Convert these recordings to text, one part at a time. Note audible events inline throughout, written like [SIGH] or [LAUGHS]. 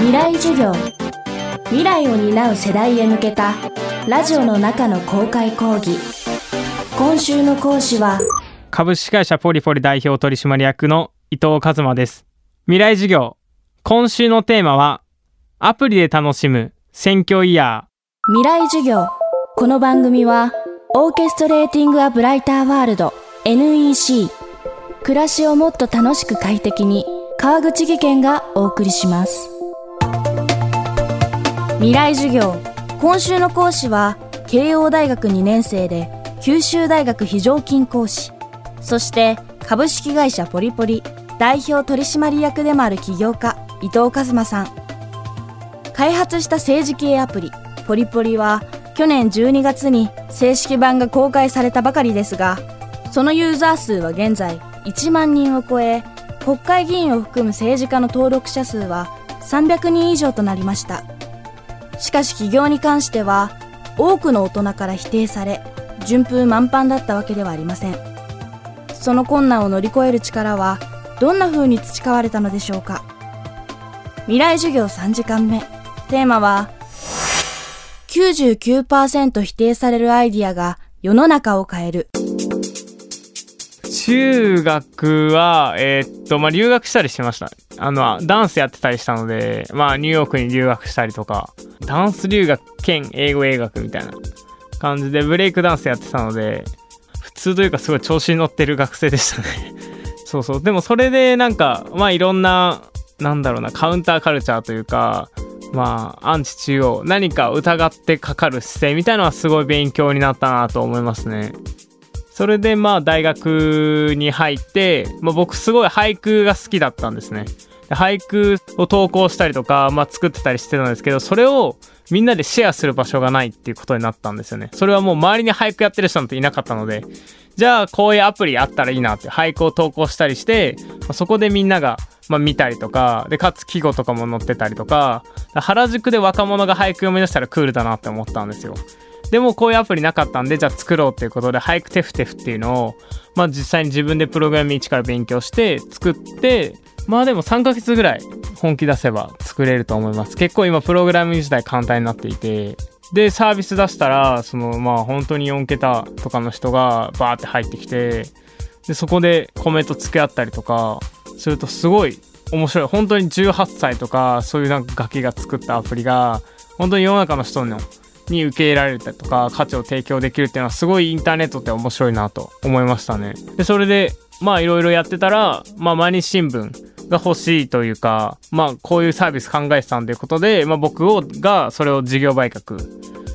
未来授業。未来を担う世代へ向けたラジオの中の公開講義。今週の講師は株式会社ポリポリ代表取締役の伊藤和馬です。未来授業。今週のテーマはアプリで楽しむ選挙イヤー。未来授業。この番組はオーケストレーティング・ア・ブライター・ワールド NEC 暮らしをもっと楽しく快適に川口義賢がお送りします未来授業。今週の講師は慶応大学2年生で九州大学非常勤講師。そして株式会社ポリポリ代表取締役でもある起業家伊藤和馬さん。開発した政治系アプリポリポリは去年12月に正式版が公開されたばかりですがそのユーザー数は現在1万人を超え国会議員を含む政治家の登録者数は300人以上となりました。しかし起業に関しては多くの大人から否定され順風満帆だったわけではありません。その困難を乗り越える力はどんな風に培われたのでしょうか。未来授業3時間目。テーマは99%否定されるアイディアが世の中を変える。中学は、えー、っと、まあ、留学したりしてました。あの、ダンスやってたりしたので、まあ、ニューヨークに留学したりとか、ダンス留学兼英語英学みたいな感じでブレイクダンスやってたので、普通というかすごい調子に乗ってる学生でしたね [LAUGHS] そうそう。でもそれでなんか、まあいろんな、なんだろうな、カウンターカルチャーというか、まあ、アンチ中央、何か疑ってかかる姿勢みたいなのはすごい勉強になったなと思いますね。それでまあ大学に入って、まあ、僕すごい俳句が好きだったんですね。俳句を投稿したりとか、まあ、作ってたりしてたんですけど、それをみんなでシェアする場所がないっていうことになったんですよね。それはもう周りに俳句やってる人なんていなかったので、じゃあこういうアプリあったらいいなって俳句を投稿したりして、まあ、そこでみんなが、まあ、見たりとか、で、かつ季語とかも載ってたりとか、原宿で若者が俳句読み出したらクールだなって思ったんですよ。でもこういうアプリなかったんで、じゃあ作ろうっていうことで、俳句テフテフっていうのを、まあ実際に自分でプログラム1から勉強して作って、まあでも3ヶ月ぐらい本気出せば作れると思います。結構今プログラム自体簡単になっていて、で、サービス出したら、そのまあ本当に4桁とかの人がバーって入ってきて、で、そこでコメント付け合ったりとかするとすごい面白い。本当に18歳とかそういうなんかガキが作ったアプリが、本当に世の中の人のに受け入れられたりとか価値を提供できるっていうのはすごいインターネットって面白いなと思いましたね。でそれでまあいろいろやってたら、まあ毎日新聞が欲しいというか、まあこういうサービス考えてたんということで、まあ僕をがそれを事業売却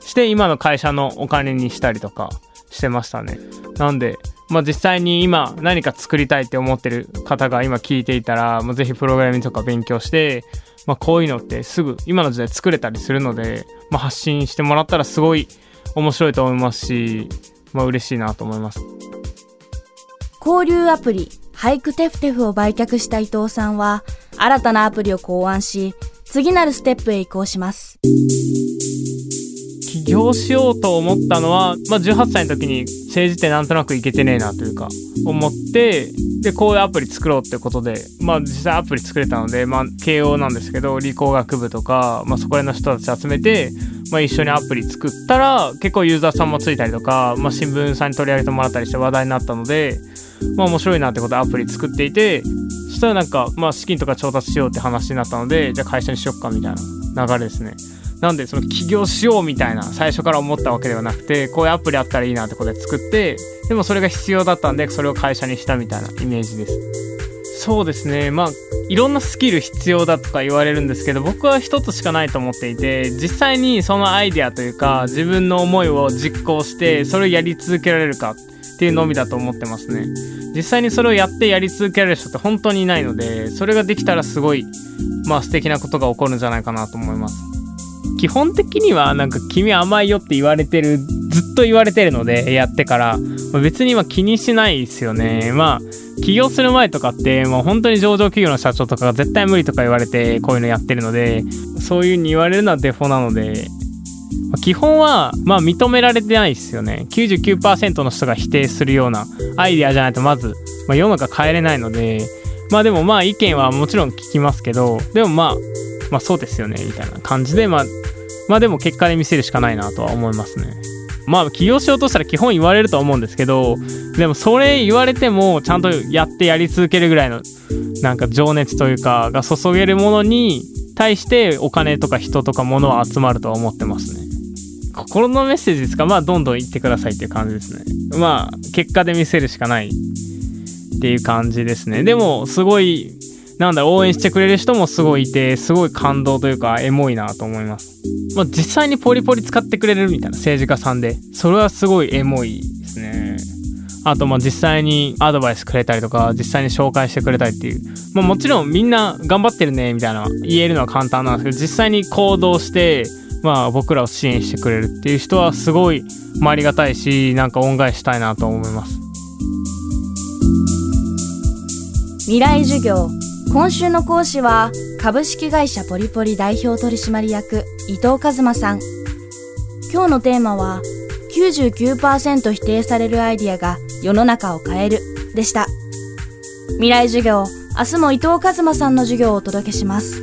して今の会社のお金にしたりとかしてましたね。なんで、まあ実際に今何か作りたいって思ってる方が今聞いていたら、もうぜひプログラミングとか勉強して、まあ、こういうのってすぐ今の時代作れたりするので、まあ、発信してもらったらすごい面白いと思いますし、まあ、嬉しいなと思います。交流アプリ俳句テフテフを売却した伊藤さんは新たなアプリを考案し次なるステップへ移行します。起業しようと思ったのは、まあ、18歳の時に政治ってなんとなくいけてねえなというか思ってでこういうアプリ作ろうってことでまあ実際アプリ作れたのでまあ慶応なんですけど理工学部とか、まあ、そこら辺の人たち集めて、まあ、一緒にアプリ作ったら結構ユーザーさんもついたりとか、まあ、新聞さんに取り上げてもらったりして話題になったのでまあ面白いなってことでアプリ作っていてそしたらなんかまあ資金とか調達しようって話になったのでじゃあ会社にしよっかみたいな流れですね。なんでその起業しようみたいな最初から思ったわけではなくてこういうアプリあったらいいなってことで作ってでもそれが必要だったんでそれを会社にしたみたいなイメージです。そうですね。まあいろんなスキル必要だとか言われるんですけど僕は一つしかないと思っていて実際にそのアイデアというか自分の思いを実行してそれをやり続けられるかっていうのみだと思ってますね。実際にそれをやってやり続けられる人って本当にいないのでそれができたらすごいまあ素敵なことが起こるんじゃないかなと思います。基本的にはなんか君甘いよって言われてるずっと言われてるのでやってから。別に今気にしないですよね。まあ起業する前とかってもう本当に上場企業の社長とかが絶対無理とか言われてこういうのやってるのでそういう風に言われるのはデフォなので。基本はまあ認められてないですよね。99%の人が否定するようなアイデアじゃないとまず、まあ、世の中変えれないので。まあでもまあ意見はもちろん聞きますけどでもまあまあそうですよねみたいな感じでまあまあでも結果で見せるしかないなとは思いますね。まあ起業しようとしたら基本言われると思うんですけどでもそれ言われてもちゃんとやってやり続けるぐらいのなんか情熱というかが注げるものに対してお金とか人とか物は集まるとは思ってますね。心のメッセージですか？まあどんどん言ってくださいっていう感じですね。まあ結果で見せるしかないっていう感じですね。でもすごいなんだ応援してくれる人もすごいいてすごい感動というかエモいなと思います。まあ実際にポリポリ使ってくれるみたいな政治家さんで。それはすごいエモいですね。あとまあ実際にアドバイスくれたりとか実際に紹介してくれたりっていう、まあ、もちろんみんな頑張ってるねみたいな言えるのは簡単なんですけど実際に行動してまあ僕らを支援してくれるっていう人はすごい、あ、ありがたいしなんか恩返ししたいなと思います。未来授業。今週の講師は株式会社ポリポリ代表取締役伊藤和馬さん。今日のテーマは99%否定されるアイディアが世の中を変えるでした。未来授業明日も伊藤和馬さんの授業をお届けします。